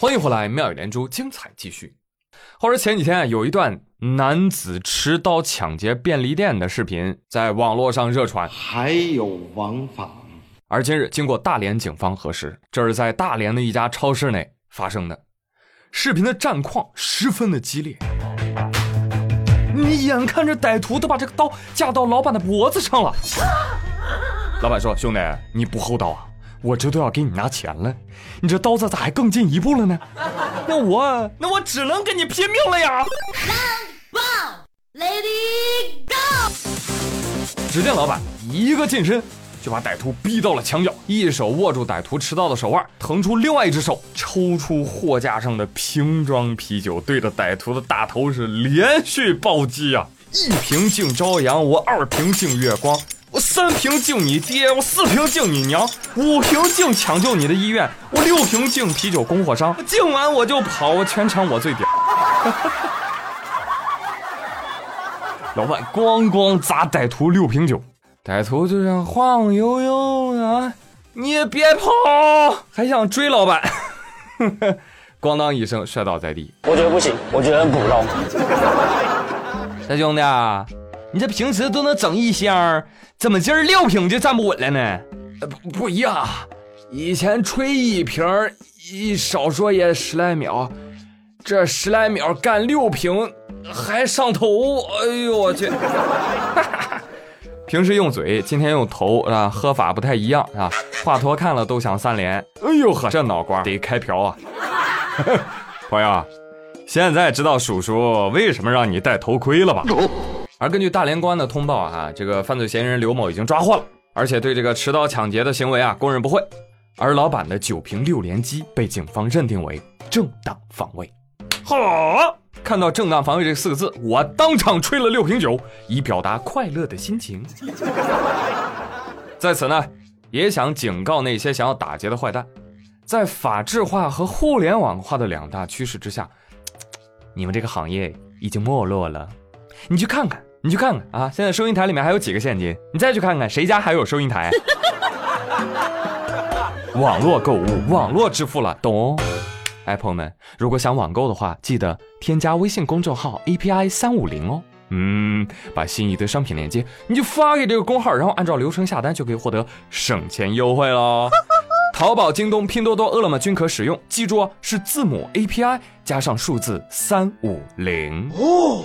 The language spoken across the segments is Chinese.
欢迎回来，妙语连珠，精彩继续。话说前几天啊，有一段男子持刀抢劫便利店的视频在网络上热传，还有王法。而今日，经过大连警方核实，这是在大连的一家超市内发生的。视频的战况十分的激烈，你眼看着歹徒都把这个刀架到老板的脖子上了。老板说：“兄弟，你不厚道啊！”我这都要给你拿钱了，你这刀子咋还更进一步了呢？那我那我只能跟你拼命了呀！Lady Go！只见老板一个近身就把歹徒逼到了墙角，一手握住歹徒持刀的手腕，腾出另外一只手抽出货架上的瓶装啤酒，对着歹徒的大头是连续暴击啊！一瓶敬朝阳，我二瓶敬月光。我三瓶敬你爹，我四瓶敬你娘，五瓶敬抢救你的医院，我六瓶敬啤酒供货商，敬完我就跑，我全场我最屌。老板咣咣砸歹徒六瓶酒，歹徒就这样晃悠悠啊，你也别跑，还想追老板，咣当一声摔倒在地。我觉得不行，我觉得很普通。大兄弟，你这平时都能整一箱。怎么今儿六瓶就站不稳了呢？不不一样，以前吹一瓶一少说也十来秒，这十来秒干六瓶还上头。哎呦我去！平时用嘴，今天用头啊，喝法不太一样啊。华佗看了都想三连。哎呦呵，这脑瓜得开瓢啊！朋友，现在知道叔叔为什么让你戴头盔了吧？而根据大连公安的通报啊，这个犯罪嫌疑人刘某已经抓获了，而且对这个持刀抢劫的行为啊供认不讳。而老板的九瓶六连击被警方认定为正当防卫。好，看到“正当防卫”这四个字，我当场吹了六瓶酒，以表达快乐的心情。在此呢，也想警告那些想要打劫的坏蛋，在法制化和互联网化的两大趋势之下，你们这个行业已经没落了。你去看看。你去看看啊！现在收银台里面还有几个现金？你再去看看谁家还有收银台？网络购物，网络支付了，懂？哎，朋友们，如果想网购的话，记得添加微信公众号 API 三五零哦。嗯，把心仪的商品链接你就发给这个公号，然后按照流程下单，就可以获得省钱优惠喽。淘宝、京东、拼多多、饿了么均可使用，记住哦，是字母 API 加上数字三五零哦。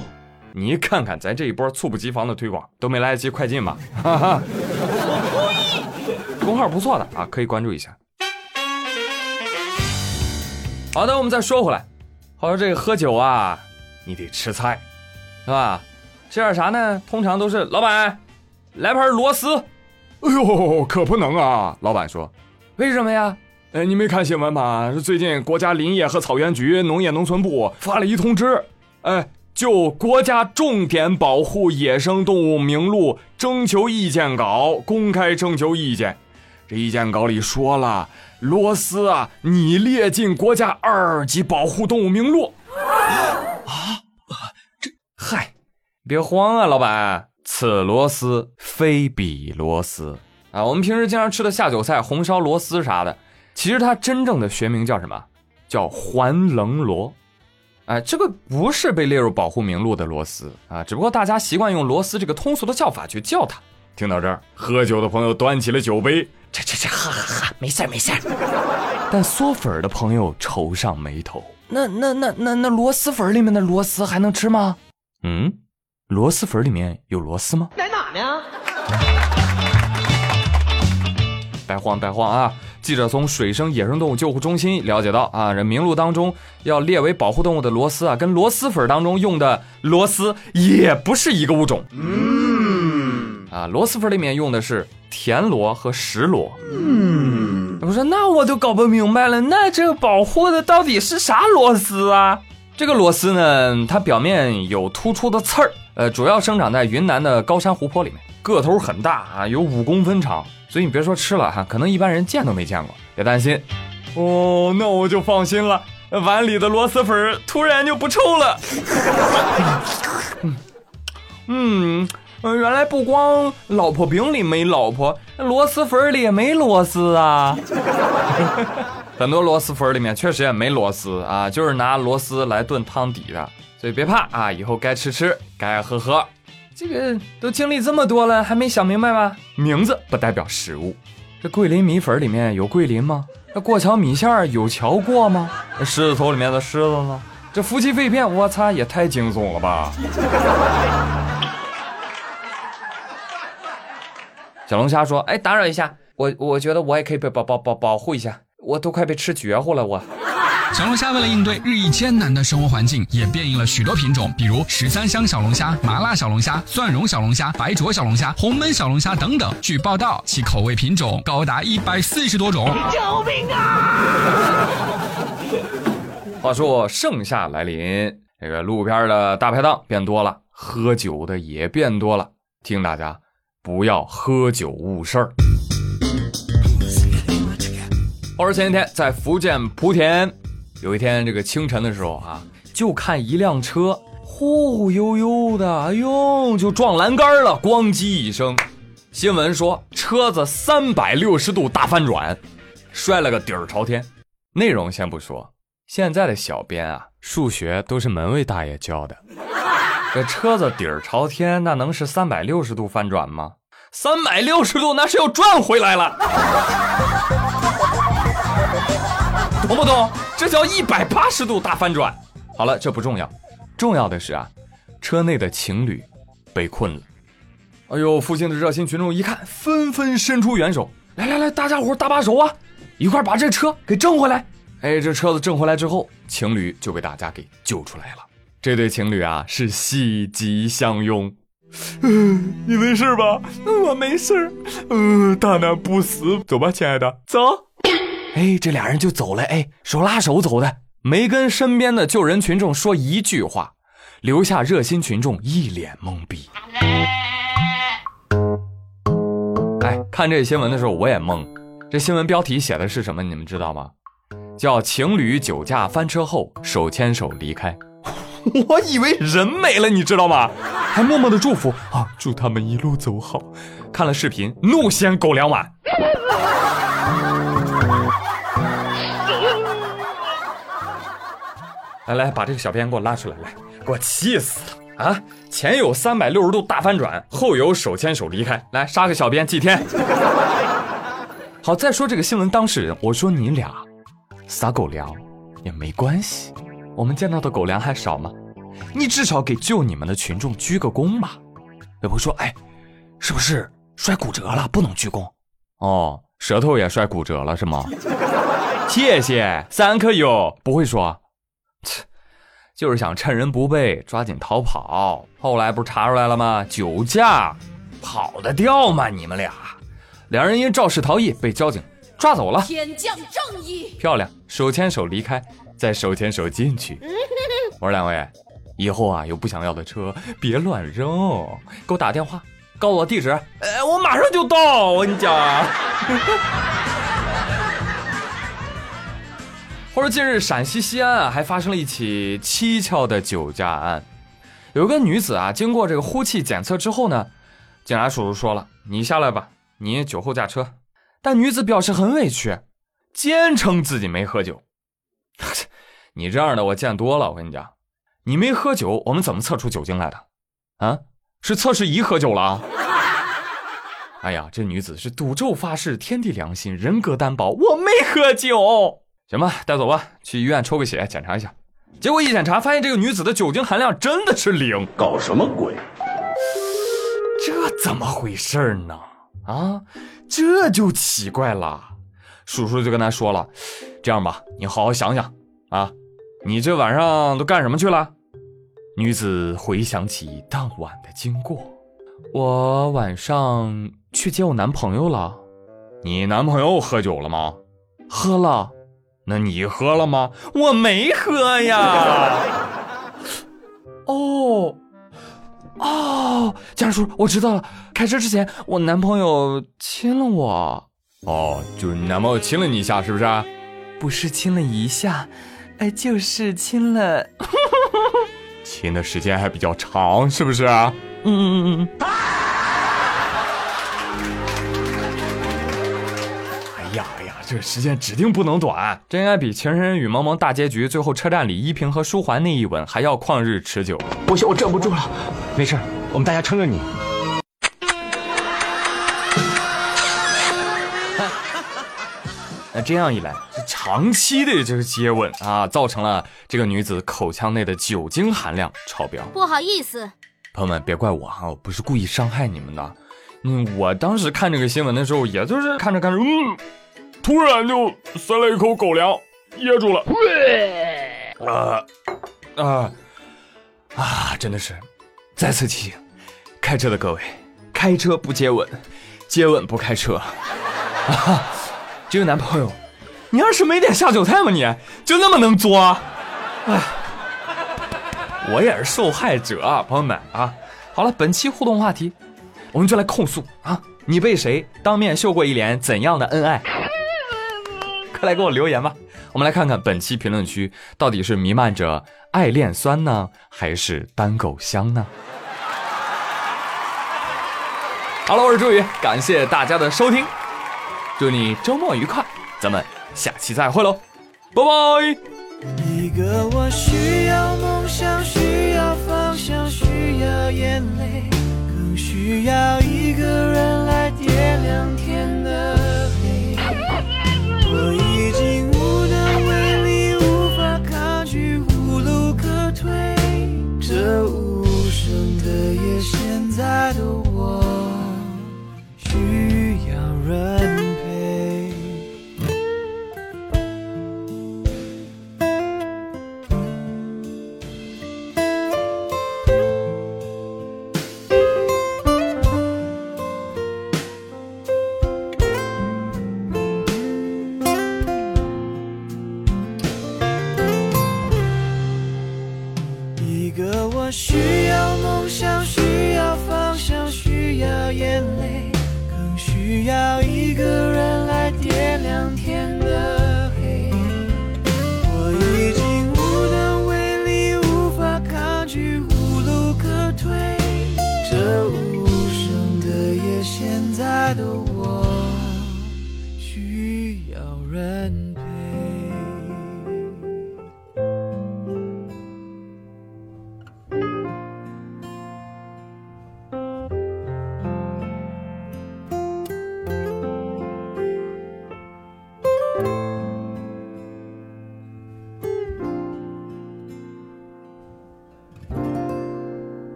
你看看咱这一波猝不及防的推广，都没来得及快进吧？哈哈，公号不错的啊，可以关注一下。好的，我们再说回来，话说这个喝酒啊，你得吃菜，是吧？吃点啥呢？通常都是老板来盘螺丝。哎呦，可不能啊！老板说，为什么呀？哎，你没看新闻吗？最近国家林业和草原局、农业农村部发了一通知，哎。就国家重点保护野生动物名录征求意见稿公开征求意见，这意见稿里说了，螺丝啊，你列进国家二级保护动物名录。啊，这嗨，别慌啊，老板，此螺丝非彼螺丝啊。我们平时经常吃的下酒菜红烧螺丝啥的，其实它真正的学名叫什么？叫环棱螺。哎，这个不是被列入保护名录的螺丝啊，只不过大家习惯用螺丝这个通俗的叫法去叫它。听到这儿，喝酒的朋友端起了酒杯，这这这，哈哈哈，没事儿没事儿但嗦粉的朋友愁上眉头，那那那那那螺蛳粉里面的螺丝还能吃吗？嗯，螺蛳粉里面有螺丝吗？在哪呢？白晃白晃啊！记者从水生野生动物救护中心了解到，啊，这名录当中要列为保护动物的螺丝啊，跟螺蛳粉当中用的螺丝也不是一个物种。嗯，啊，螺蛳粉里面用的是田螺和石螺。嗯，我说那我就搞不明白了，那这个保护的到底是啥螺丝啊？这个螺丝呢，它表面有突出的刺儿，呃，主要生长在云南的高山湖泊里面，个头很大啊，有五公分长。所以你别说吃了哈，可能一般人见都没见过。别担心，哦，那我就放心了。碗里的螺蛳粉突然就不臭了。嗯，嗯，原来不光老婆饼里没老婆，螺蛳粉里也没螺丝啊。很多螺蛳粉里面确实也没螺丝啊，就是拿螺丝来炖汤底的。所以别怕啊，以后该吃吃，该喝喝。这个都经历这么多了，还没想明白吗？名字不代表食物。这桂林米粉里面有桂林吗？那过桥米线有桥过吗？那狮子头里面的狮子呢？这夫妻肺片，我擦，也太惊悚了吧！小龙虾说：“哎，打扰一下，我我觉得我也可以被保保保保护一下，我都快被吃绝乎了，我。”小龙虾为了应对日益艰难的生活环境，也变异了许多品种，比如十三香小龙虾、麻辣小龙虾、蒜蓉小龙虾、白灼小龙虾、红焖小龙虾等等。据报道，其口味品种高达一百四十多种。救命啊！话说盛夏来临，这个路边的大排档变多了，喝酒的也变多了，听大家。不要喝酒误事儿。话说前几天在福建莆田，有一天这个清晨的时候啊，就看一辆车忽忽悠悠的，哎呦，就撞栏杆了，咣叽一声。新闻说车子三百六十度大翻转，摔了个底儿朝天。内容先不说，现在的小编啊，数学都是门卫大爷教的。这车子底儿朝天，那能是三百六十度翻转吗？三百六十度那是要转回来了，懂不懂？这叫一百八十度大翻转。好了，这不重要，重要的是啊，车内的情侣被困了。哎呦，附近的热心群众一看，纷纷伸出援手，来来来，大家伙搭把手啊，一块把这车给挣回来。哎，这车子挣回来之后，情侣就被大家给救出来了。这对情侣啊是喜极相拥，嗯，你没事吧？我没事，嗯，大难不死，走吧，亲爱的，走。哎，这俩人就走了，哎，手拉手走的，没跟身边的救人群众说一句话，留下热心群众一脸懵逼。哎，看这新闻的时候我也懵，这新闻标题写的是什么？你们知道吗？叫情侣酒驾翻车后手牵手离开。我以为人没了，你知道吗？还默默的祝福啊，祝他们一路走好。看了视频，怒掀狗粮碗。来来，把这个小编给我拉出来，来，给我气死了啊！前有三百六十度大翻转，后有手牵手离开。来，杀个小编祭天。好，再说这个新闻当事人，我说你俩撒狗粮也没关系。我们见到的狗粮还少吗？你至少给救你们的群众鞠个躬吧。也不说，哎，是不是摔骨折了，不能鞠躬？哦，舌头也摔骨折了是吗？谢谢，Thank you。不会说，就是想趁人不备抓紧逃跑。后来不是查出来了吗？酒驾，跑得掉吗？你们俩，两人因肇事逃逸被交警抓走了。天降正义，漂亮，手牵手离开。再手牵手进去。我说两位，以后啊有不想要的车别乱扔，给我打电话，告诉我地址，哎，我马上就到。我跟你讲。话说近日陕西西安啊还发生了一起蹊跷的酒驾案，有个女子啊经过这个呼气检测之后呢，警察叔叔说了，你下来吧，你酒后驾车。但女子表示很委屈，坚称自己没喝酒。你这样的我见多了，我跟你讲，你没喝酒，我们怎么测出酒精来的？啊，是测试仪喝酒了？哎呀，这女子是赌咒发誓，天地良心，人格担保，我没喝酒。行吧，带走吧，去医院抽个血检查一下。结果一检查，发现这个女子的酒精含量真的是零，搞什么鬼？这怎么回事呢？啊，这就奇怪了。叔叔就跟他说了，这样吧，你好好想想啊，你这晚上都干什么去了？女子回想起当晚的经过，我晚上去接我男朋友了。你男朋友喝酒了吗？喝了。那你喝了吗？我没喝呀。哦，哦，家叔，我知道了。开车之前，我男朋友亲了我。哦，就是男朋友亲了你一下，是不是？不是亲了一下，哎，就是亲了，亲的时间还比较长，是不是？嗯嗯嗯嗯。这个时间指定不能短，这应该比《情深深雨蒙蒙》大结局最后车站里依萍和舒桓那一吻还要旷日持久。不行，我站不住了。没事，我们大家撑着你。那这样一来，长期的这个接吻啊，造成了这个女子口腔内的酒精含量超标。不好意思，朋友们别怪我哈，我不是故意伤害你们的。嗯，我当时看这个新闻的时候，也就是看着看着，嗯，突然就塞了一口狗粮，噎住了。啊啊啊！真的是，再次提醒开车的各位，开车不接吻，接吻不开车。啊这位男朋友，你要是没点下酒菜吗？你就那么能作？哎，我也是受害者啊，朋友们啊！好了，本期互动话题，我们就来控诉啊！你被谁当面秀过一脸怎样的恩爱？快来给我留言吧！我们来看看本期评论区到底是弥漫着爱恋酸呢，还是单狗香呢？好了，我是朱宇，感谢大家的收听。祝你周末愉快，咱们下期再会喽，拜拜。一个我需要梦想，需要方向，需要眼泪，更需要一